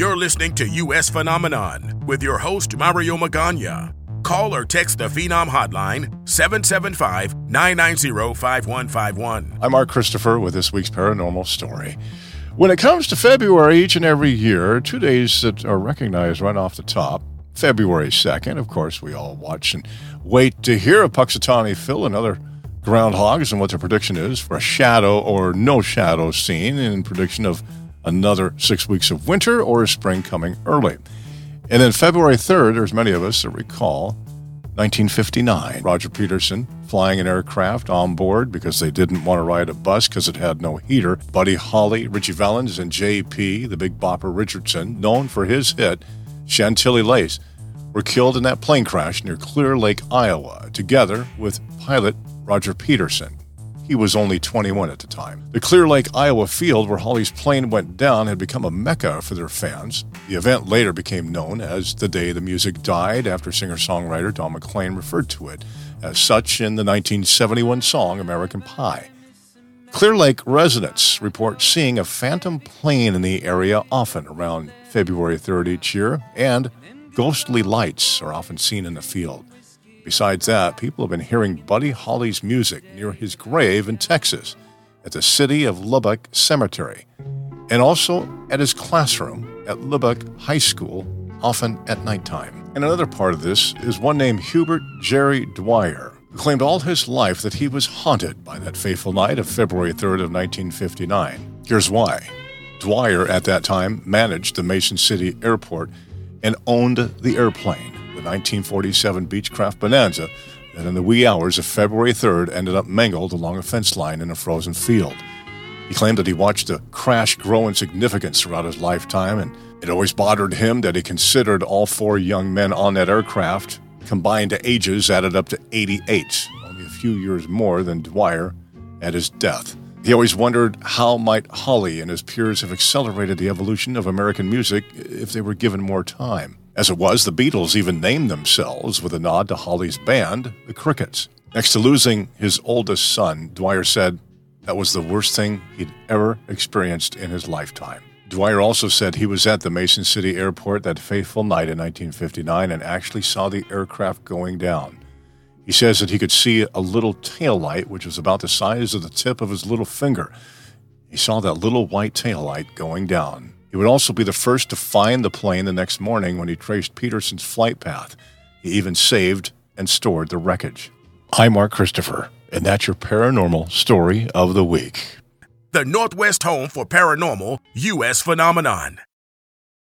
You're listening to U.S. Phenomenon with your host, Mario Magana. Call or text the Phenom hotline 775 990 5151. I'm Mark Christopher with this week's paranormal story. When it comes to February each and every year, two days that are recognized right off the top. February 2nd, of course, we all watch and wait to hear of Punxsutawney Phil and other groundhogs and what their prediction is for a shadow or no shadow scene in prediction of another six weeks of winter or spring coming early. And then February 3rd, there's many of us that recall 1959. Roger Peterson flying an aircraft on board because they didn't want to ride a bus because it had no heater. Buddy Holly, Ritchie Valens, and J.P., the big bopper Richardson, known for his hit Chantilly Lace, were killed in that plane crash near Clear Lake, Iowa, together with pilot Roger Peterson. He was only 21 at the time. The Clear Lake, Iowa field where Holly's plane went down had become a mecca for their fans. The event later became known as the day the music died after singer songwriter Don McLean referred to it as such in the 1971 song American Pie. Clear Lake residents report seeing a phantom plane in the area often around February 3rd each year, and ghostly lights are often seen in the field. Besides that, people have been hearing Buddy Holly's music near his grave in Texas at the City of Lubbock Cemetery and also at his classroom at Lubbock High School, often at nighttime. And another part of this is one named Hubert Jerry Dwyer, who claimed all his life that he was haunted by that fateful night of February 3rd of 1959. Here's why. Dwyer at that time managed the Mason City Airport and owned the airplane the 1947 Beechcraft Bonanza that in the wee hours of February 3rd ended up mangled along a fence line in a frozen field. He claimed that he watched the crash grow in significance throughout his lifetime, and it always bothered him that he considered all four young men on that aircraft combined to ages added up to 88, only a few years more than Dwyer at his death. He always wondered how might Holly and his peers have accelerated the evolution of American music if they were given more time. As it was, the Beatles even named themselves with a nod to Holly's band, the Crickets. Next to losing his oldest son, Dwyer said that was the worst thing he'd ever experienced in his lifetime. Dwyer also said he was at the Mason City airport that fateful night in 1959 and actually saw the aircraft going down. He says that he could see a little tail light, which was about the size of the tip of his little finger. He saw that little white tail light going down. He would also be the first to find the plane the next morning when he traced Peterson's flight path. He even saved and stored the wreckage. I'm Mark Christopher, and that's your paranormal story of the week. The Northwest home for paranormal U.S. phenomenon.